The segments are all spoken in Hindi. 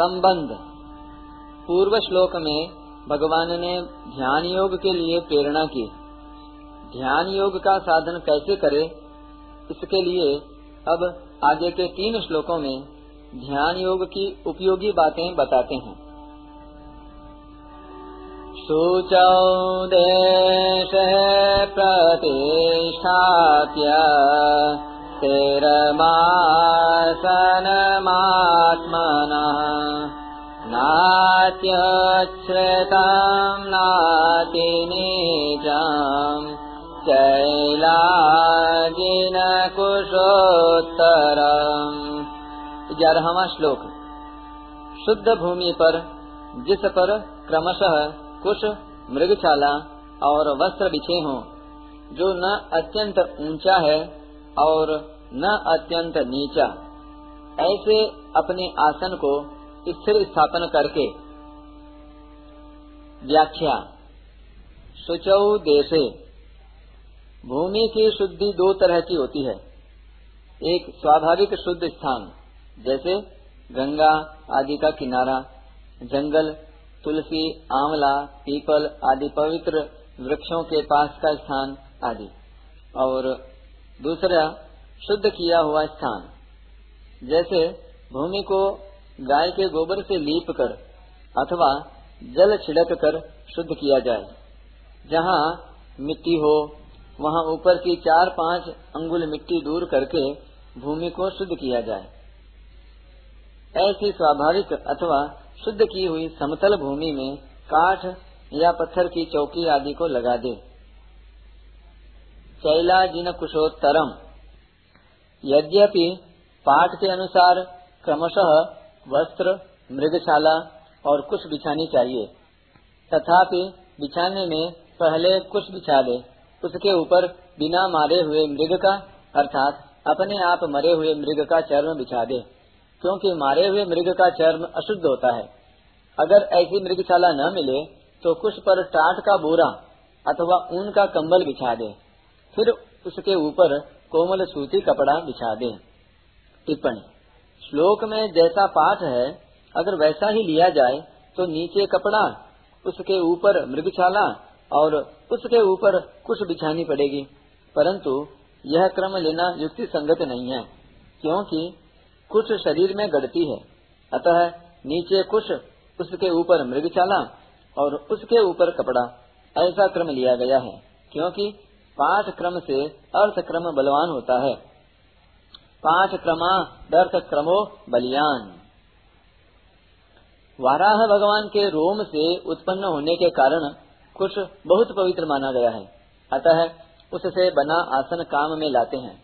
संबंध। पूर्व श्लोक में भगवान ने ध्यान योग के लिए प्रेरणा की। ध्यान योग का साधन कैसे करे? इसके लिए अब आगे के तीन श्लोकों में ध्यान योग की उपयोगी बातें बताते हैं। शुचौ देश प्रतिष्ठाप्य स्थिरमासनमात्मनः नात्यच्छ्रितम् नातिनीचम् चैलाजिनकुशोत्तरम् ग्यारहवा श्लोक। शुद्ध भूमि पर, जिस पर क्रमशः कुश, मृगशाला और वस्त्र बिछे हों, जो न अत्यंत ऊँचा है और न अत्यंत नीचा। ऐसे अपने आसन को स्थिर स्थापन करके व्याख्या सुचौ देशे। भूमि की शुद्धि दो तरह की होती है। एक स्वाभाविक शुद्ध स्थान, जैसे गंगा आदि का किनारा, जंगल, तुलसी, आंवला, पीपल आदि पवित्र वृक्षों के पास का स्थान आदि। और दूसरा, शुद्ध किया हुआ स्थान। जैसे भूमि को गाय के गोबर से लीप कर अथवा जल छिड़क कर शुद्ध किया जाए। जहाँ मिट्टी हो, वहाँ ऊपर की चार पाँच अंगुल मिट्टी दूर करके भूमि को शुद्ध किया जाए। ऐसी स्वाभाविक अथवा शुद्ध की हुई समतल भूमि में काठ या पत्थर की चौकी आदि को लगा दे। चैला जिन कुशोत्तरम यद्यपि पाठ के अनुसार क्रमशः वस्त्र, मृगशाला और कुछ बिछानी चाहिए। तथापि बिछाने में पहले कुछ बिछा दे। उसके ऊपर बिना मारे हुए मृग का, अर्थात अपने आप मरे हुए मृग का चर्म बिछा दे। क्योंकि मारे हुए मृग का चर्म अशुद्ध होता है। अगर ऐसी मृगशाला न मिले तो कुछ पर टाट का बोरा अथवा ऊन का कंबल बिछा दे। फिर उसके ऊपर कोमल सूती कपड़ा बिछा दे। टिप्पणी, श्लोक में जैसा पाठ है, अगर वैसा ही लिया जाए तो नीचे कपड़ा, उसके ऊपर मृगशाला और उसके ऊपर कुछ बिछानी पड़ेगी। परंतु यह क्रम लेना युक्ति संगत नहीं है, क्योंकि कुछ शरीर में गढ़ती है। अतः नीचे कुछ, उसके ऊपर मृगशाला और उसके ऊपर कपड़ा, ऐसा क्रम लिया गया है, क्योंकि पाठ क्रम से अर्थ क्रम बलवान होता है। पाठ क्रमा दर्थ क्रमो बलियान। वाराह भगवान के रोम से उत्पन्न होने के कारण कुछ बहुत पवित्र माना गया है। अतः उससे बना आसन काम में लाते हैं।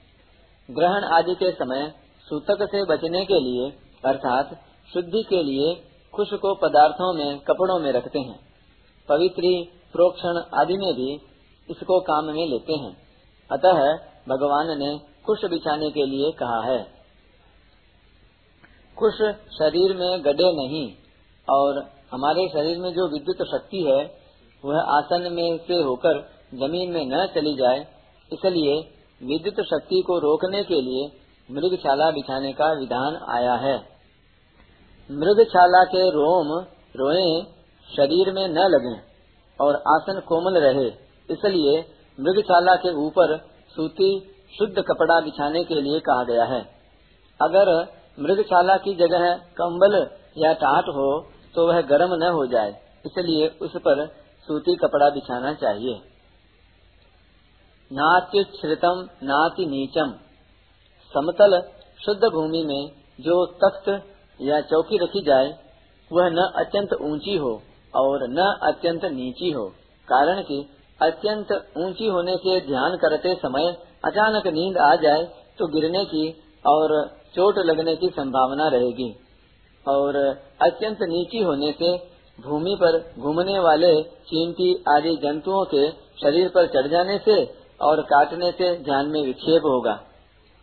ग्रहण आदि के समय सूतक से बचने के लिए, अर्थात शुद्धि के लिए खुश को पदार्थों में, कपड़ों में रखते हैं। पवित्री, प्रोक्षण आदि में भी इसको काम में लेते हैं। अतः भगवान ने कुश बिछाने के लिए कहा है। कुश शरीर में गड्ढे नहीं, और हमारे शरीर में जो विद्युत शक्ति है, वह आसन में से होकर ज़मीन में न चली जाए, इसलिए विद्युत शक्ति को रोकने के लिए मृगशाला बिछाने का विधान आया है। मृगशाला के रोम रोए शरीर में न लगे, और आसन कोमल रहे। इसलिए मृगशाला के ऊपर सूती, शुद्ध कपड़ा बिछाने के लिए कहा गया है। अगर मृगशाला की जगह कंबल या टाट हो तो वह गर्म न हो जाए, इसलिए उस पर सूती कपड़ा बिछाना चाहिए। नात्युच्छ्रितम नाति नीचम। समतल, शुद्ध भूमि में जो तख्त या चौकी रखी जाए, वह न अत्यंत ऊँची हो और न अत्यंत नीची हो, कारण कि अत्यंत ऊँची होने से ध्यान करते समय अचानक नींद आ जाए तो गिरने की और चोट लगने की संभावना रहेगी। और अत्यंत नीची होने से भूमि पर घूमने वाले चींटी आदि जंतुओं के शरीर पर चढ़ जाने से और काटने से ध्यान में विक्षेप होगा।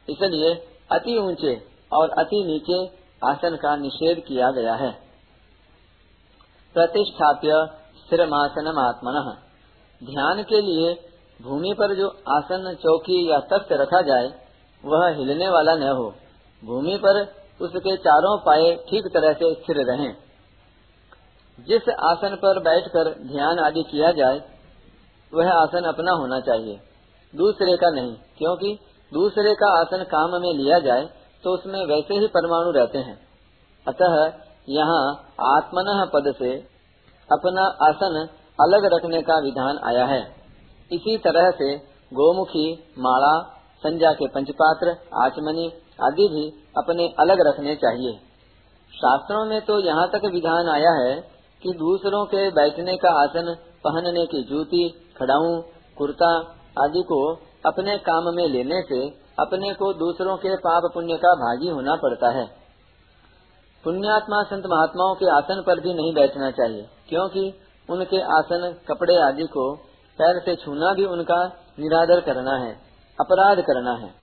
इसलिए अति ऊँचे और अति नीचे आसन का निषेध किया गया है। प्रतिष्ठाप्य स्थिर आसन आत्मन ध्यान के लिए भूमि पर जो आसन, चौकी या तख्त रखा जाए, वह हिलने वाला न हो। भूमि पर उसके चारों पाए ठीक तरह से स्थिर रहें। जिस आसन पर बैठकर ध्यान आदि किया जाए, वह आसन अपना होना चाहिए। दूसरे का नहीं, क्योंकि दूसरे का आसन काम में लिया जाए तो उसमें वैसे ही परमाणु रहते हैं। अतः यहाँ आत्मन पद से अपना आसन अलग रखने का विधान आया है। इसी तरह से गोमुखी, माला, संज्ञा के पंचपात्र, आचमनी आदि भी अपने अलग रखने चाहिए। शास्त्रों में तो यहाँ तक विधान आया है कि दूसरों के बैठने का आसन, पहनने की जूती, खड़ाऊ, कुर्ता आदि को अपने काम में लेने से अपने को दूसरों के पाप पुण्य का भागी होना पड़ता है। पुण्यात्मा संत महात्माओं के आसन पर भी नहीं बैठना चाहिए, क्योंकि उनके आसन, कपड़े आदि को पैर से छूना भी उनका निरादर करना है, अपराध करना है।